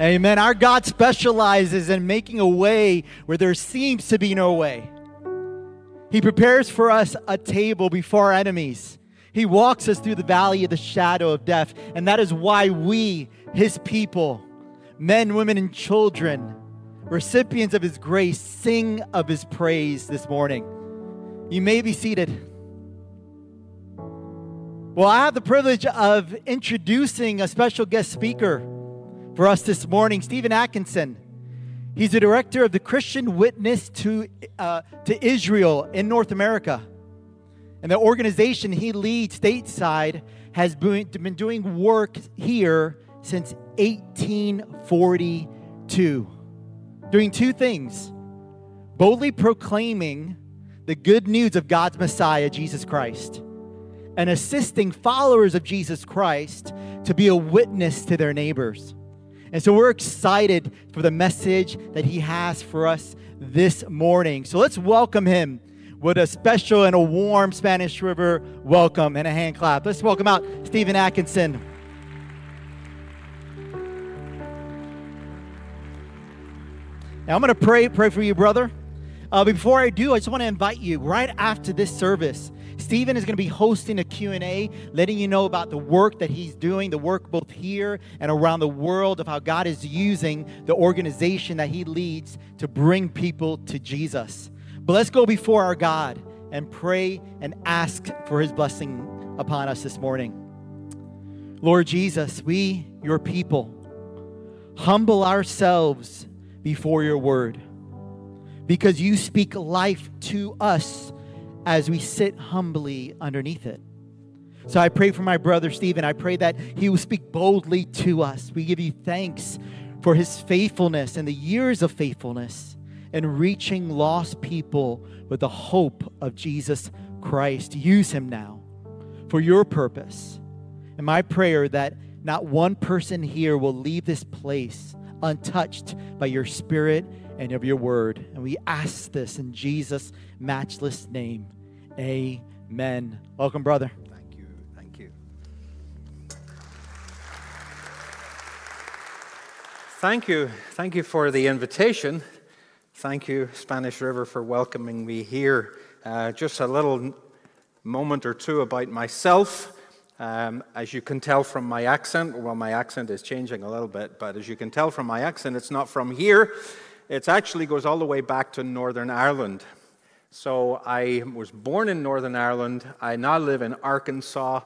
Amen. Our God specializes in making a way where there seems to be no way. He prepares for us a table before our enemies. He walks us through the valley of the shadow of death. And that is why we, His people, men, women, and children, recipients of His grace, sing of His praise this morning. You may be seated. Well, I have the privilege of introducing a special guest speaker for us this morning, Stephen Atkinson. He's the director of the Christian Witness to, uh, to Israel in North America. And the organization he leads stateside has been, been doing work here since 1842, doing two things boldly proclaiming the good news of God's Messiah, Jesus Christ, and assisting followers of Jesus Christ to be a witness to their neighbors. And so we're excited for the message that he has for us this morning. So let's welcome him with a special and a warm Spanish River welcome and a hand clap. Let's welcome out Stephen Atkinson. Now I'm going to pray pray for you, brother. Uh, before I do, I just want to invite you right after this service Stephen is going to be hosting a Q&A, letting you know about the work that he's doing, the work both here and around the world of how God is using the organization that he leads to bring people to Jesus. But let's go before our God and pray and ask for his blessing upon us this morning. Lord Jesus, we, your people, humble ourselves before your word because you speak life to us as we sit humbly underneath it. So I pray for my brother Stephen. I pray that he will speak boldly to us. We give you thanks for his faithfulness and the years of faithfulness in reaching lost people with the hope of Jesus Christ. Use him now for your purpose. And my prayer that not one person here will leave this place untouched by your spirit and of your word. And we ask this in Jesus' matchless name. Amen. Welcome, brother. Thank you. Thank you. Thank you. Thank you for the invitation. Thank you, Spanish River, for welcoming me here. Uh, just a little moment or two about myself. Um, as you can tell from my accent, well, my accent is changing a little bit, but as you can tell from my accent, it's not from here. It actually goes all the way back to Northern Ireland. So I was born in Northern Ireland. I now live in Arkansas,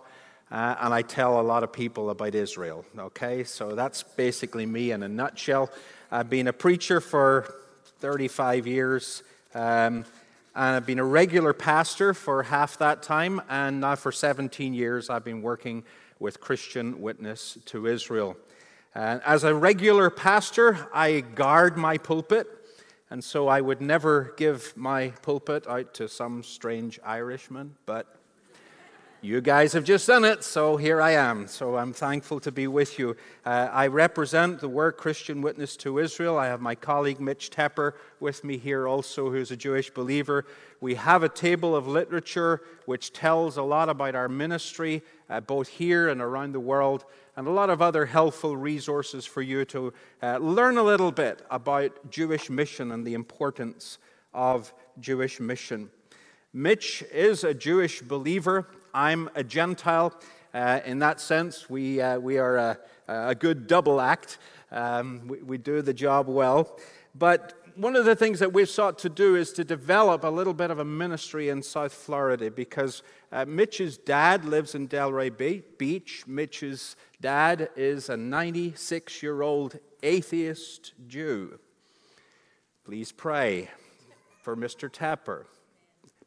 uh, and I tell a lot of people about Israel. Okay, so that's basically me in a nutshell. I've been a preacher for 35 years, um, and I've been a regular pastor for half that time, and now for 17 years I've been working with Christian Witness to Israel. And as a regular pastor, I guard my pulpit, and so I would never give my pulpit out to some strange Irishman, but you guys have just done it, so here I am. So I'm thankful to be with you. Uh, I represent the Word Christian Witness to Israel. I have my colleague Mitch Tepper with me here also, who's a Jewish believer. We have a table of literature which tells a lot about our ministry, uh, both here and around the world, and a lot of other helpful resources for you to uh, learn a little bit about Jewish mission and the importance of Jewish mission. Mitch is a Jewish believer. I'm a Gentile. Uh, in that sense, we, uh, we are a, a, good double act. Um, we, we, do the job well. But one of the things that we've sought to do is to develop a little bit of a ministry in South Florida because uh, Mitch's dad lives in Delray Beach. Mitch's dad is a 96 year old atheist Jew. Please pray for Mr. Tapper.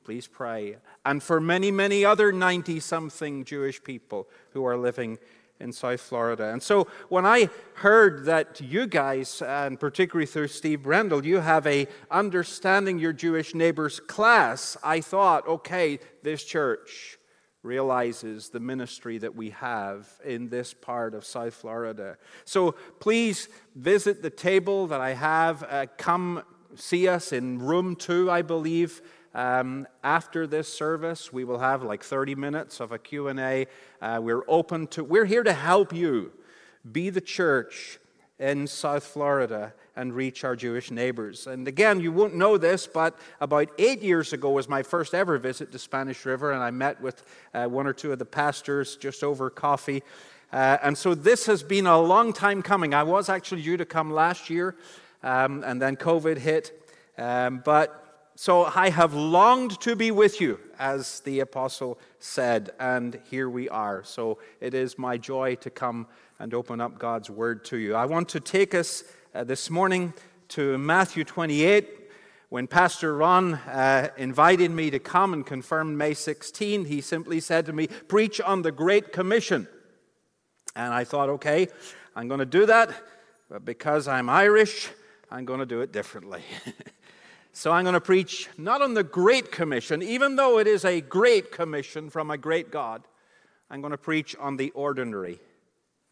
Please pray. And for many, many other 90 something Jewish people who are living in South Florida. And so when I heard that you guys, and particularly through Steve Brendel, you have a understanding your Jewish neighbors class, I thought, okay, this church realizes the ministry that we have in this part of South Florida. So please visit the table that I have. Uh, come see us in room two, I believe. Um, after this service, we will have like 30 minutes of a Q&A. Uh, we're open to, we're here to help you be the church in South Florida and reach our Jewish neighbors. And again, you won't know this, but about eight years ago was my first ever visit to Spanish River, and I met with uh, one or two of the pastors just over coffee. Uh, and so this has been a long time coming. I was actually due to come last year, um, and then COVID hit. Um, but so I have longed to be with you, as the apostle said, and here we are. So it is my joy to come and open up God's word to you. I want to take us uh, this morning to Matthew 28. When Pastor Ron uh, invited me to come and confirm May 16, he simply said to me, Preach on the Great Commission. And I thought, okay, I'm going to do that, but because I'm Irish, I'm going to do it differently. so I'm going to preach not on the Great Commission, even though it is a great commission from a great God. I'm going to preach on the ordinary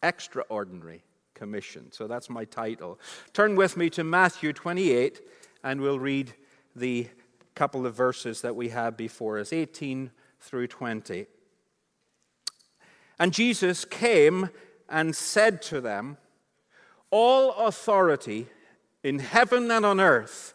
extraordinary commission. So that's my title. Turn with me to Matthew 28, and we'll read the couple of verses that we have before us 18 through 20. And Jesus came and said to them, All authority in heaven and on earth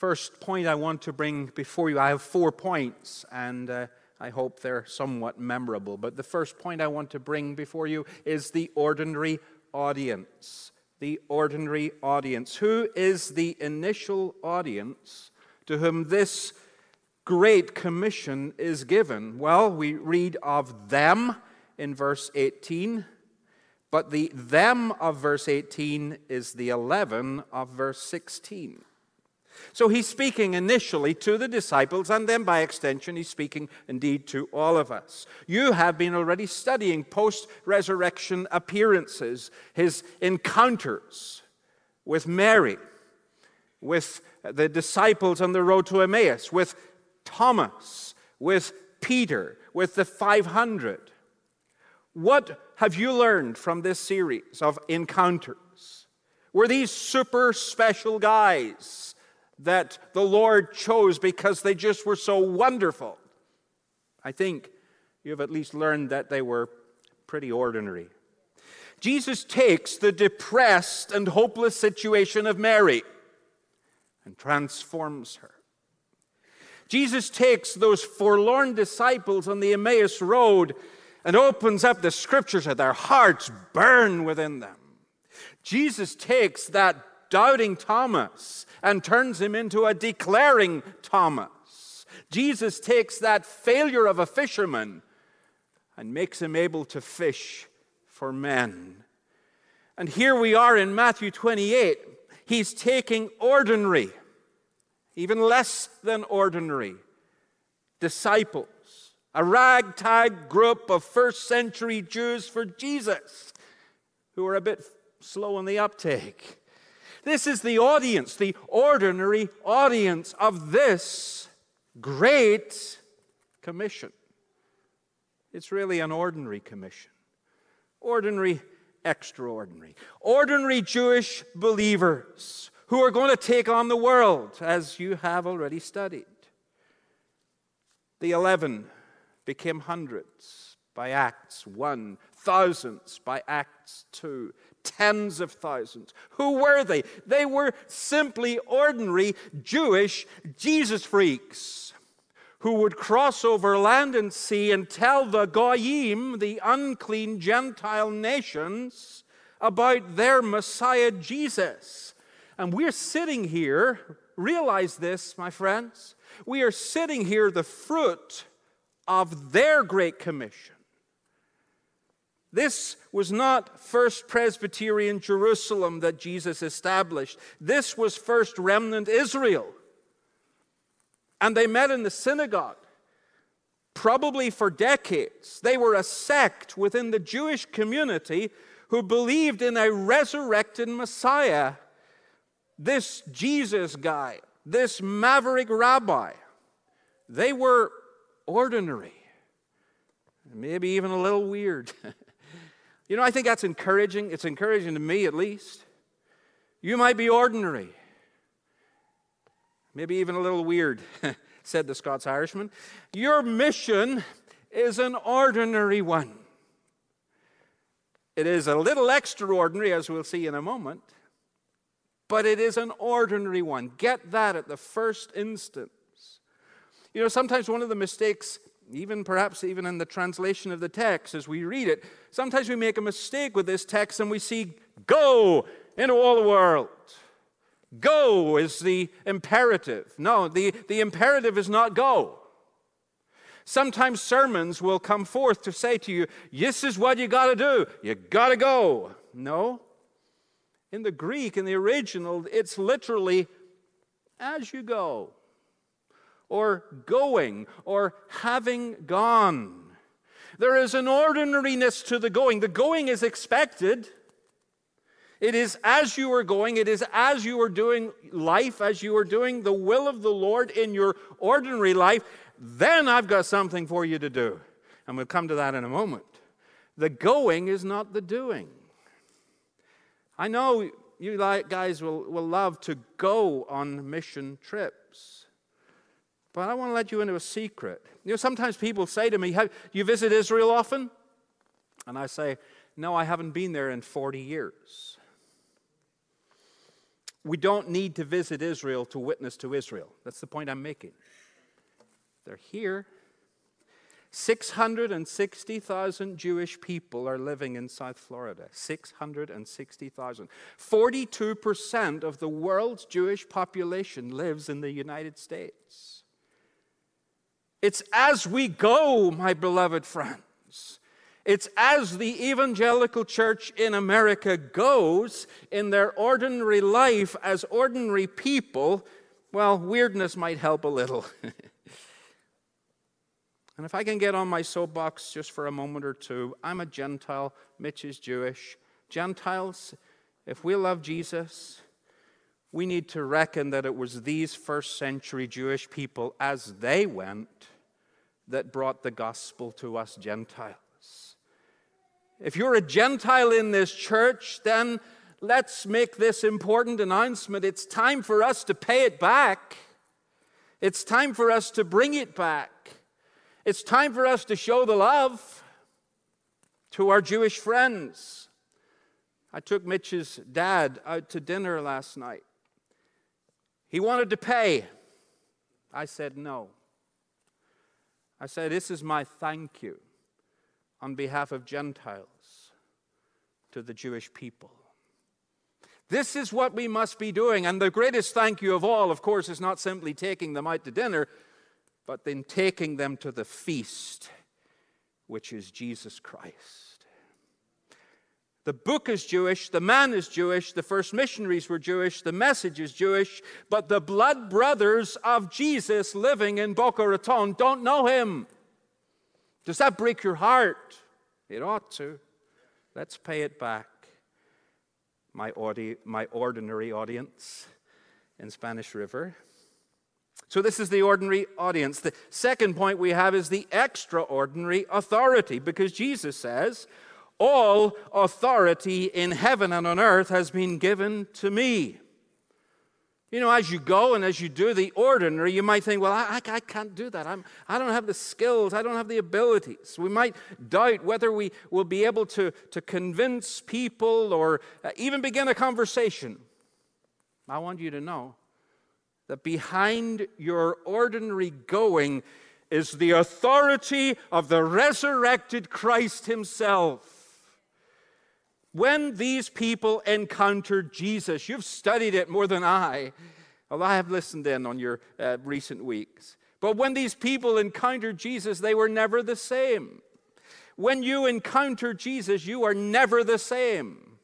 First point I want to bring before you, I have four points, and uh, I hope they're somewhat memorable. But the first point I want to bring before you is the ordinary audience. The ordinary audience. Who is the initial audience to whom this great commission is given? Well, we read of them in verse 18, but the them of verse 18 is the 11 of verse 16. So he's speaking initially to the disciples, and then by extension, he's speaking indeed to all of us. You have been already studying post resurrection appearances, his encounters with Mary, with the disciples on the road to Emmaus, with Thomas, with Peter, with the 500. What have you learned from this series of encounters? Were these super special guys? That the Lord chose because they just were so wonderful. I think you've at least learned that they were pretty ordinary. Jesus takes the depressed and hopeless situation of Mary and transforms her. Jesus takes those forlorn disciples on the Emmaus Road and opens up the scriptures that their hearts burn within them. Jesus takes that doubting Thomas and turns him into a declaring Thomas. Jesus takes that failure of a fisherman and makes him able to fish for men. And here we are in Matthew 28. He's taking ordinary, even less than ordinary, disciples, a ragtag group of first century Jews for Jesus who are a bit slow in the uptake. This is the audience, the ordinary audience of this great commission. It's really an ordinary commission. Ordinary, extraordinary. Ordinary Jewish believers who are going to take on the world, as you have already studied. The eleven became hundreds by Acts 1, thousands by Acts 2, tens of thousands. Who were they? They were simply ordinary Jewish Jesus freaks who would cross over land and sea and tell the Goyim, the unclean Gentile nations, about their Messiah Jesus. And we're sitting here, realize this, my friends, we are sitting here the fruit of their great commission. This was not First Presbyterian Jerusalem that Jesus established. This was First Remnant Israel. And they met in the synagogue, probably for decades. They were a sect within the Jewish community who believed in a resurrected Messiah. this Jesus guy, this maverick rabbi, they were ordinary, maybe even a little weird. you know, I think that's encouraging. It's encouraging to me, at least. You might be ordinary, maybe even a little weird, said the Scots Irishman. Your mission is an ordinary one. It is a little extraordinary, as we'll see in a moment, but it is an ordinary one. Get that at the first instance. You know, sometimes one of the mistakes, even perhaps even in the translation of the text as we read it, sometimes we make a mistake with this text and we see go into all the world. Go is the imperative. No, the, the imperative is not go. Sometimes sermons will come forth to say to you, This is what you got to do. You got to go. No. In the Greek, in the original, it's literally as you go, or going, or having gone. There is an ordinariness to the going. The going is expected. It is as you are going, it is as you are doing life, as you are doing the will of the Lord in your ordinary life, then I've got something for you to do. And we'll come to that in a moment. The going is not the doing. I know you guys will, will love to go on mission trips. But I want to let you into a secret. You know, sometimes people say to me, Have you visit Israel often? And I say, No, I haven't been there in 40 years. We don't need to visit Israel to witness to Israel. That's the point I'm making. They're here. 660,000 Jewish people are living in South Florida. 660,000. 42% of the world's Jewish population lives in the United States. It's as we go, my beloved friends. It's as the evangelical church in America goes in their ordinary life as ordinary people. Well, weirdness might help a little. And if I can get on my soapbox just for a moment or two, I'm a Gentile, Mitch is Jewish. Gentiles, if we love Jesus, we need to reckon that it was these first century Jewish people, as they went, that brought the gospel to us Gentiles. If you're a Gentile in this church, then let's make this important announcement. It's time for us to pay it back. It's time for us to bring it back. It's time for us to show the love to our Jewish friends. I took Mitch's dad out to dinner last night. He wanted to pay. I said no. I say, This is my thank you on behalf of Gentiles to the Jewish people. This is what we must be doing. And the greatest thank you of all, of course, is not simply taking them out to dinner, but then taking them to the feast, which is Jesus Christ. The book is Jewish, the man is Jewish, the first missionaries were Jewish, the message is Jewish, but the blood brothers of Jesus living in Boca Raton don't know him. Does that break your heart? It ought to. Let's pay it back. My, audi- my ordinary audience in Spanish River. So, this is the ordinary audience. The second point we have is the extraordinary authority, because Jesus says, All authority in heaven and on earth has been given to me. You know, as you go and as you do the ordinary, you might think, well, I, I, can't do that. I'm, I don't have the skills. I don't have the abilities. We might doubt whether we will be able to, to convince people or uh, even begin a conversation. I want you to know that behind your ordinary going is the authority of the resurrected Christ Himself. When these people encountered Jesus, you've studied it more than I, although I have listened in on your uh, recent weeks. But when these people encountered Jesus, they were never the same. When you encounter Jesus, you are never the same.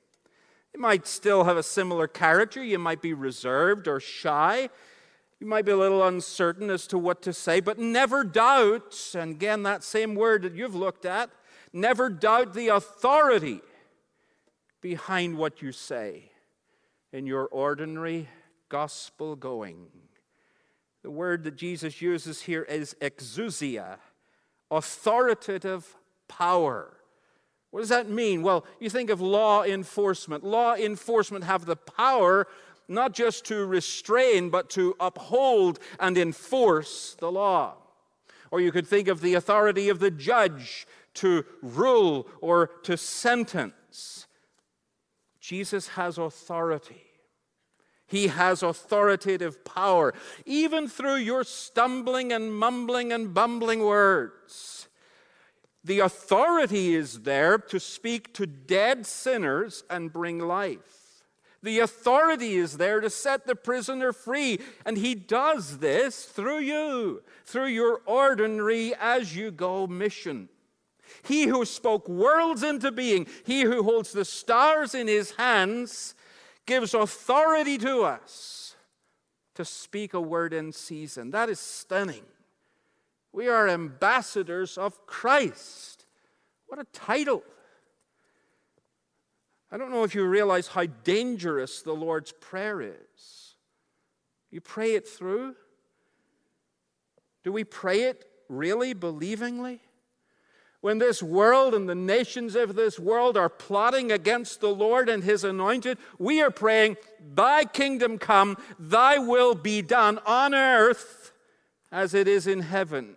You might still have a similar character, you might be reserved or shy, you might be a little uncertain as to what to say, but never doubt, and again, that same word that you've looked at, never doubt the authority behind what you say in your ordinary gospel going. The word that Jesus uses here is exousia, authoritative power. What does that mean? Well, you think of law enforcement. Law enforcement have the power not just to restrain, but to uphold and enforce the law. Or you could think of the authority of the judge to rule or to sentence. Jesus has authority. He has authoritative power, even through your stumbling and mumbling and bumbling words. The authority is there to speak to dead sinners and bring life. The authority is there to set the prisoner free, and he does this through you, through your ordinary as you go mission. He who spoke worlds into being, he who holds the stars in his hands, gives authority to us to speak a word in season. That is stunning. We are ambassadors of Christ. What a title! I don't know if you realize how dangerous the Lord's Prayer is. You pray it through. Do we pray it really believingly? When this world and the nations of this world are plotting against the Lord and his anointed, we are praying, Thy kingdom come, Thy will be done on earth as it is in heaven.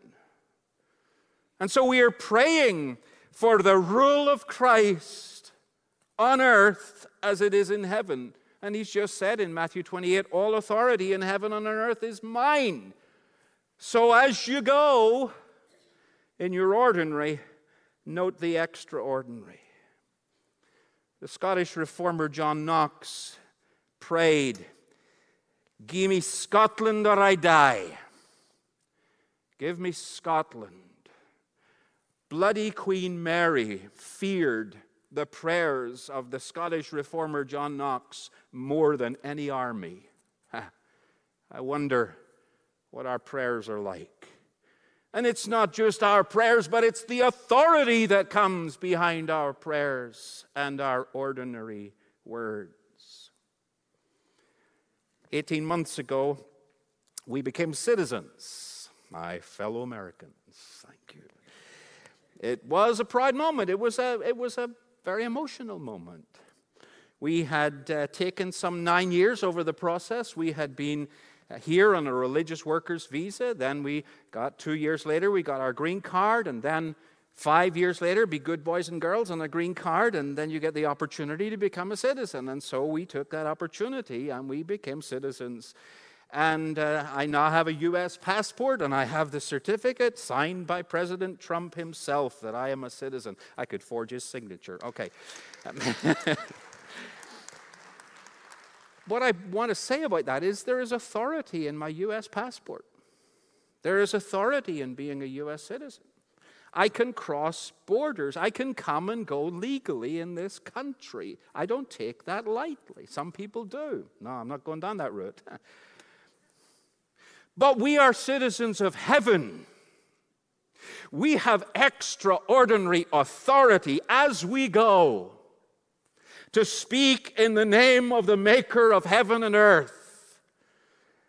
And so we are praying for the rule of Christ on earth as it is in heaven. And he's just said in Matthew 28 all authority in heaven and on earth is mine. So as you go in your ordinary, Note the extraordinary. The Scottish reformer John Knox prayed, Give me Scotland or I die. Give me Scotland. Bloody Queen Mary feared the prayers of the Scottish reformer John Knox more than any army. I wonder what our prayers are like. And it's not just our prayers, but it's the authority that comes behind our prayers and our ordinary words. 18 months ago, we became citizens, my fellow Americans. Thank you. It was a pride moment. It was a, it was a very emotional moment. We had uh, taken some nine years over the process. We had been here on a religious workers visa. Then we got two years later, we got our green card, and then five years later, be good boys and girls on a green card, and then you get the opportunity to become a citizen. And so we took that opportunity and we became citizens. And uh, I now have a U.S. passport, and I have the certificate signed by President Trump himself that I am a citizen. I could forge his signature. Okay. what I want to say about that is there is authority in my U.S. passport. There is authority in being a U.S. citizen. I can cross borders. I can come and go legally in this country. I don't take that lightly. Some people do. No, I'm not going down that route. but we are citizens of heaven. We have extraordinary authority as we go to speak in the name of the maker of heaven and earth.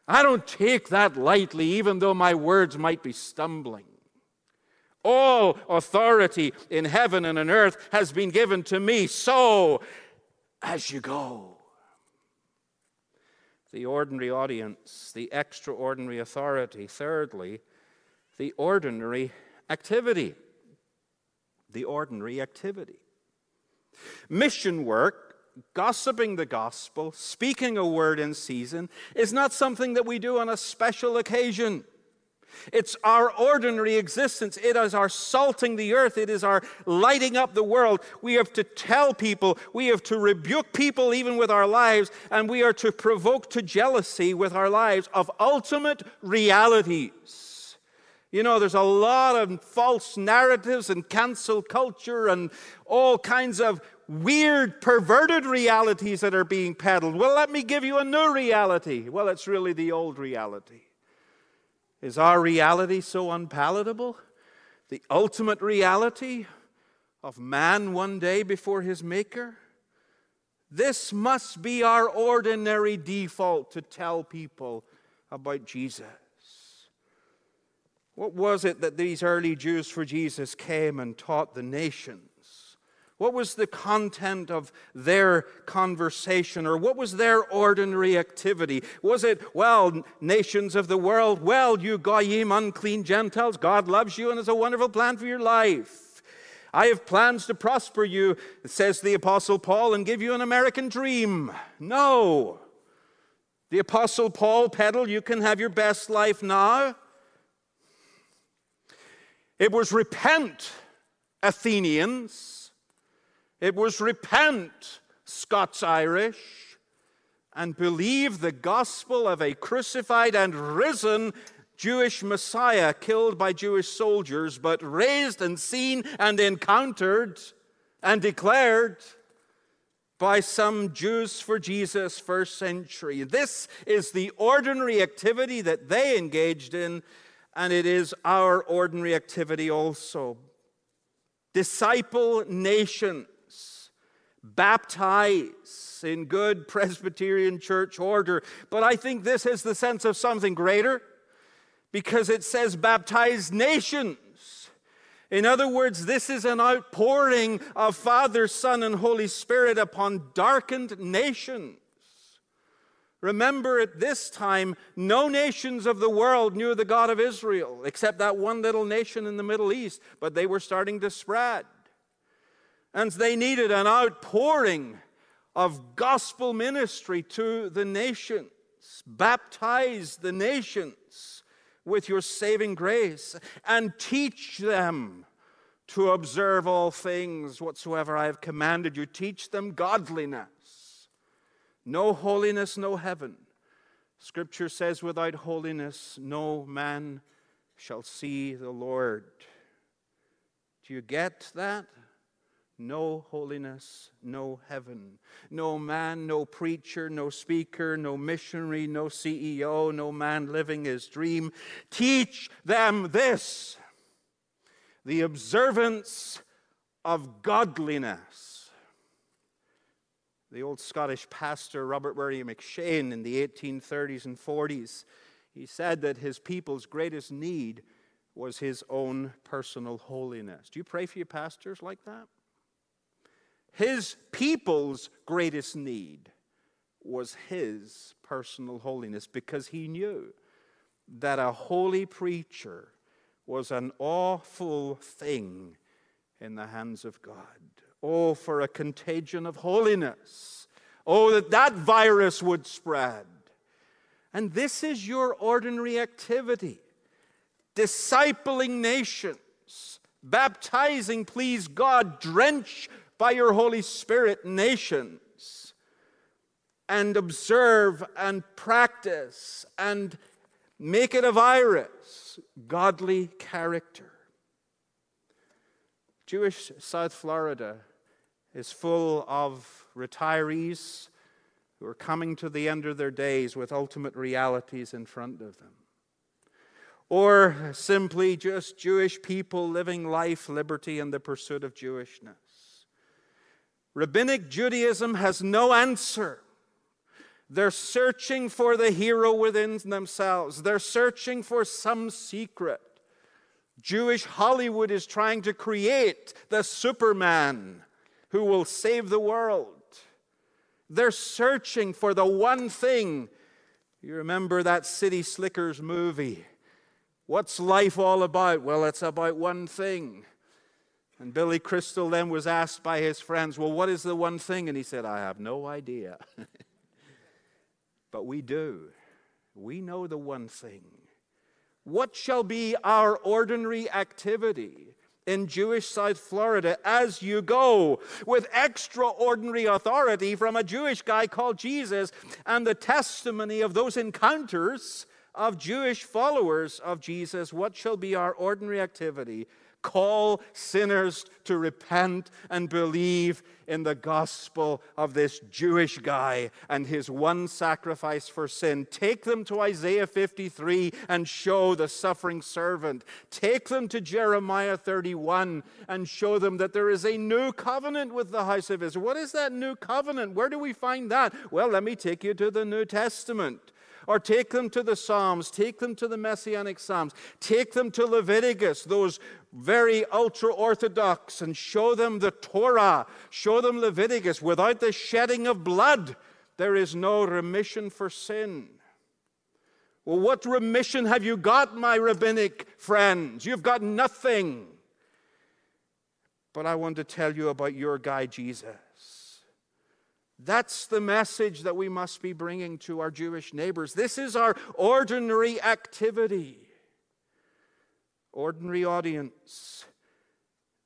I don't take that lightly, even though my words might be stumbling. All authority in heaven and on earth has been given to me. So, as you go, the ordinary audience, the extraordinary authority. Thirdly, the ordinary activity. The ordinary activity. Mission work, gossiping the gospel, speaking a word in season, is not something that we do on a special occasion. It's our ordinary existence. It is our salting the earth. It is our lighting up the world. We have to tell people, we have to rebuke people even with our lives, and we are to provoke to jealousy with our lives of ultimate realities. You know, there's a lot of false narratives and cancel culture and all kinds of weird, perverted realities that are being peddled. Well, let me give you a new reality. Well, it's really the old reality. Is our reality so unpalatable? The ultimate reality of man one day before his Maker? This must be our ordinary default to tell people about Jesus. What was it that these early Jews for Jesus came and taught the nations? What was the content of their conversation or what was their ordinary activity? Was it, well, nations of the world, well, you goyim, unclean Gentiles, God loves you and has a wonderful plan for your life. I have plans to prosper you, says the Apostle Paul, and give you an American dream. No. The Apostle Paul peddled, you can have your best life now. It was repent, Athenians it was repent, Scots Irish, and believe the gospel of a crucified and risen Jewish Messiah killed by Jewish soldiers, but raised and seen and encountered and declared by some Jews for Jesus first century. This is the ordinary activity that they engaged in, and it is our ordinary activity also. Disciple nations, baptize in good Presbyterian church order. But I think this has the sense of something greater because it says baptize nations. In other words, this is an outpouring of Father, Son, and Holy Spirit upon darkened nations. Remember, at this time, no nations of the world knew the God of Israel, except that one little nation in the Middle East, but they were starting to spread. And they needed an outpouring of gospel ministry to the nations. Baptize the nations with your saving grace and teach them to observe all things whatsoever I have commanded you. Teach them godliness. No holiness, no heaven. Scripture says, without holiness, no man shall see the Lord. Do you get that? no holiness, no heaven. No man, no preacher, no speaker, no missionary, no CEO, no man living his dream. Teach them this the observance of godliness. The old Scottish pastor Robert Murray M'Cheyne in the 1830s and 40s, he said that his people's greatest need was his own personal holiness. Do you pray for your pastors like that? His people's greatest need was his personal holiness because he knew that a holy preacher was an awful thing in the hands of God. Oh, for a contagion of holiness. Oh, that that virus would spread. And this is your ordinary activity discipling nations, baptizing, please God, drench by your Holy Spirit nations and observe and practice and make it a virus godly character. Jewish South Florida is full of retirees who are coming to the end of their days with ultimate realities in front of them. Or simply just Jewish people living life, liberty, and the pursuit of Jewishness. Rabbinic Judaism has no answer. They're searching for the hero within themselves, they're searching for some secret. Jewish Hollywood is trying to create the Superman who will save the world. They're searching for the one thing. You remember that City Slickers movie? What's life all about? Well, it's about one thing and Billy Crystal then was asked by his friends, Well, what is the one thing? And he said, I have no idea. but we do. We know the one thing. What shall be our ordinary activity in Jewish South Florida as you go with extraordinary authority from a Jewish guy called Jesus and the testimony of those encounters of Jewish followers of Jesus? What shall be our ordinary activity call sinners to repent and believe in the gospel of this Jewish guy and his one sacrifice for sin. Take them to Isaiah 53 and show the suffering servant. Take them to Jeremiah 31 and show them that there is a new covenant with the house of Israel. What is that new covenant? Where do we find that? Well, let me take you to the New Testament or take them to the Psalms, take them to the Messianic Psalms, take them to Leviticus, those very ultra orthodox, and show them the Torah, show them Leviticus. Without the shedding of blood, there is no remission for sin. Well, what remission have you got, my rabbinic friends? You've got nothing. But I want to tell you about your guy, Jesus. That's the message that we must be bringing to our Jewish neighbors. This is our ordinary activity, ordinary audience,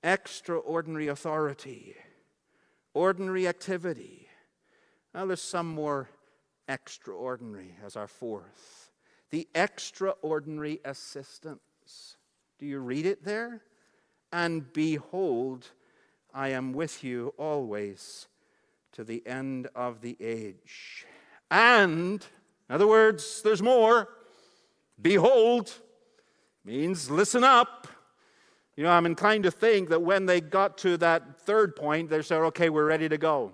extraordinary authority, ordinary activity. Now, there's some more extraordinary as our fourth the extraordinary assistance. Do you read it there? And behold, I am with you always to the end of the age. And, in other words, there's more. Behold means listen up. You know, I'm inclined to think that when they got to that third point, they said, okay, we're ready to go.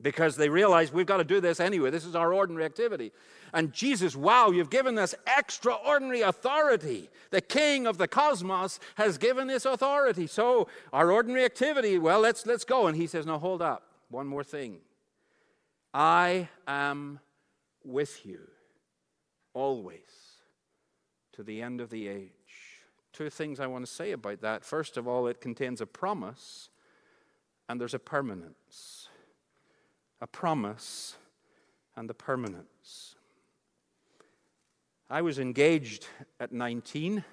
Because they realized we've got to do this anyway. This is our ordinary activity. And Jesus, wow, you've given us extraordinary authority. The king of the cosmos has given this authority. So our ordinary activity, well, let's let's go. And he says, no, hold up. One more thing. I am with you always to the end of the age. Two things I want to say about that. First of all, it contains a promise and there's a permanence. A promise and the permanence. I was engaged at 19.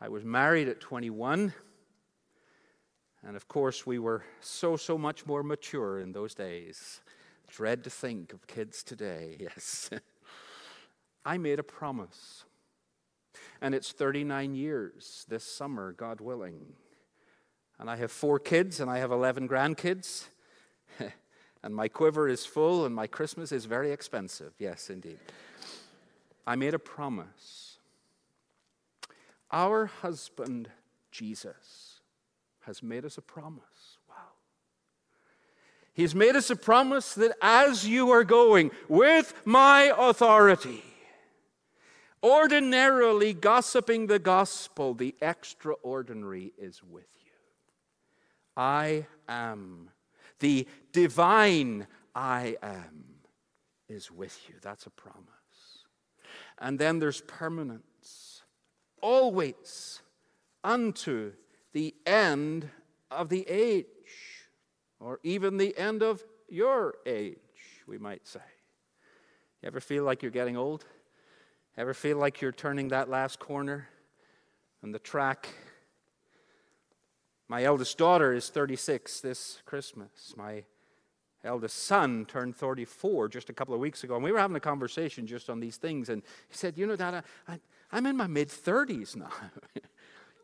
I was married at 21. And of course, we were so, so much more mature in those days. Dread to think of kids today, yes. I made a promise. And it's 39 years this summer, God willing. And I have four kids and I have 11 grandkids. and my quiver is full and my Christmas is very expensive. Yes, indeed. I made a promise. Our husband, Jesus, has made us a promise. Wow. He's made us a promise that as you are going with my authority, ordinarily gossiping the gospel, the extraordinary is with you. I am. The divine I am is with you. That's a promise. And then there's permanence. Always unto the end of the age, or even the end of your age, we might say. You ever feel like you're getting old? Ever feel like you're turning that last corner on the track? My eldest daughter is 36 this Christmas. My eldest son turned 34 just a couple of weeks ago, and we were having a conversation just on these things. And he said, You know, Dad, I, am in my mid 30s now.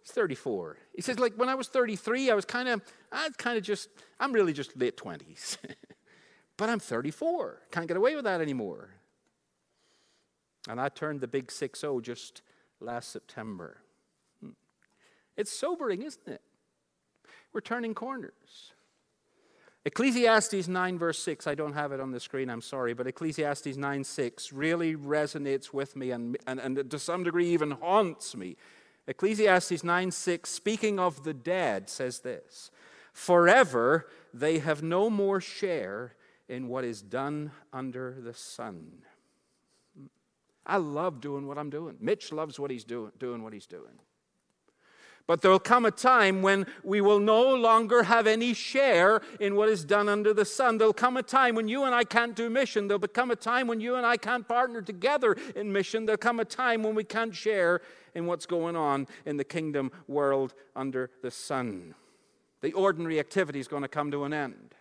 He's 34. He says, like, when I was 33, I was kind of, I kind of just, I'm really just late 20s. but I'm 34. Can't get away with that anymore. And I turned the big 6 0 just last September. Hmm. It's sobering, isn't it? We're turning corners. Ecclesiastes 9, verse 6, I don't have it on the screen, I'm sorry, but Ecclesiastes 9, 6 really resonates with me and, and, and to some degree even haunts me Ecclesiastes 9 6, speaking of the dead, says this Forever they have no more share in what is done under the sun. I love doing what I'm doing. Mitch loves what he's doing, doing what he's doing. But there will come a time when we will no longer have any share in what is done under the sun. There'll come a time when you and I can't do mission. There'll become a time when you and I can't partner together in mission. There'll come a time when we can't share in what's going on in the kingdom world under the sun. The ordinary activity is going to come to an end.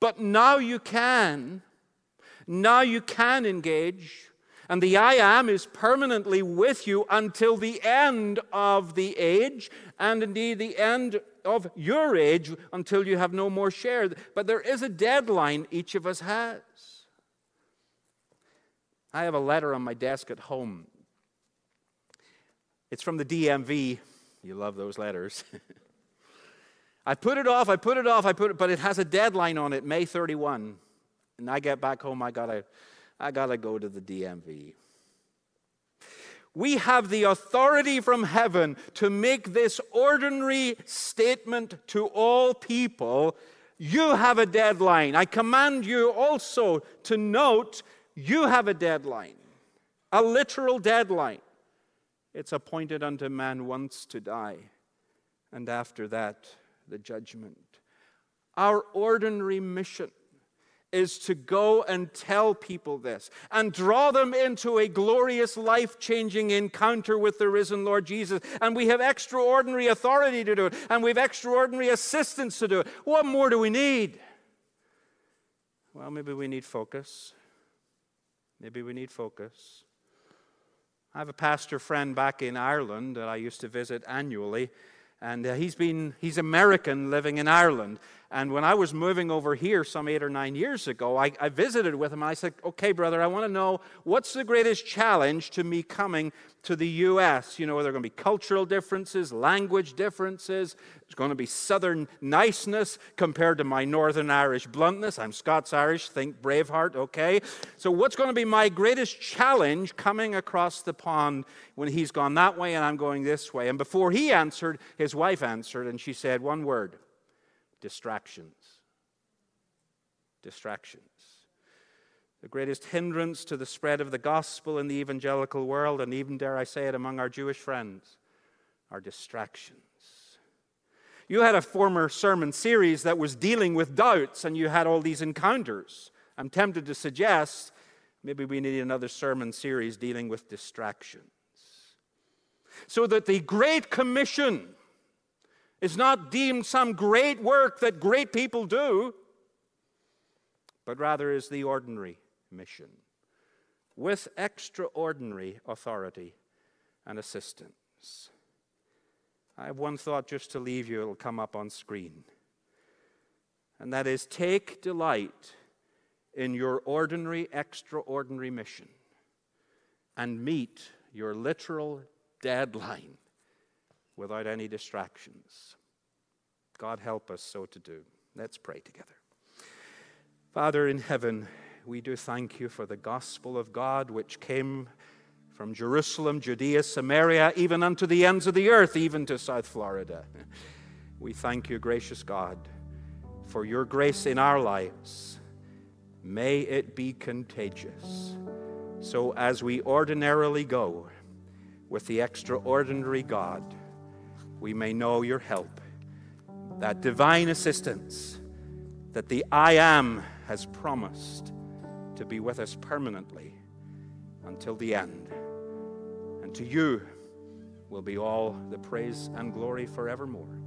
But now you can. Now you can engage And the I am is permanently with you until the end of the age, and indeed the end of your age until you have no more share. But there is a deadline each of us has. I have a letter on my desk at home. It's from the DMV. You love those letters. I put it off, I put it off, I put it, but it has a deadline on it, May 31. And I get back home, I gotta, I gotta go to the DMV. We have the authority from heaven to make this ordinary statement to all people. You have a deadline. I command you also to note you have a deadline, a literal deadline. It's appointed unto man once to die, and after that, the judgment. Our ordinary mission is to go and tell people this and draw them into a glorious, life changing encounter with the risen Lord Jesus. And we have extraordinary authority to do it, and we have extraordinary assistance to do it. What more do we need? Well, maybe we need focus. Maybe we need focus. I have a pastor friend back in Ireland that I used to visit annually, and uh, he's been he's American living in Ireland. And when I was moving over here some eight or nine years ago, I, I visited with him. and I said, "Okay, brother, I want to know what's the greatest challenge to me coming to the U.S. You know, are there going to be cultural differences, language differences? There's going to be Southern niceness compared to my Northern Irish bluntness. I'm Scots Irish, think Braveheart, okay? So, what's going to be my greatest challenge coming across the pond when he's gone that way and I'm going this way? And before he answered, his wife answered, and she said one word distractions. Distractions the greatest hindrance to the spread of the gospel in the evangelical world, and even, dare I say it, among our Jewish friends, are distractions. You had a former sermon series that was dealing with doubts, and you had all these encounters. I'm tempted to suggest maybe we need another sermon series dealing with distractions. So that the Great Commission is not deemed some great work that great people do, but rather is the ordinary mission with extraordinary authority and assistance. I have one thought just to leave you, it'll come up on screen. And that is take delight in your ordinary, extraordinary mission and meet your literal deadline without any distractions. God help us so to do. Let's pray together. Father in heaven, we do thank you for the gospel of God which came from Jerusalem, Judea, Samaria, even unto the ends of the earth, even to South Florida. We thank you, gracious God, for your grace in our lives. May it be contagious. So, as we ordinarily go with the extraordinary God, we may know your help, that divine assistance that the I am has promised to be with us permanently until the end. And to you will be all the praise and glory forevermore.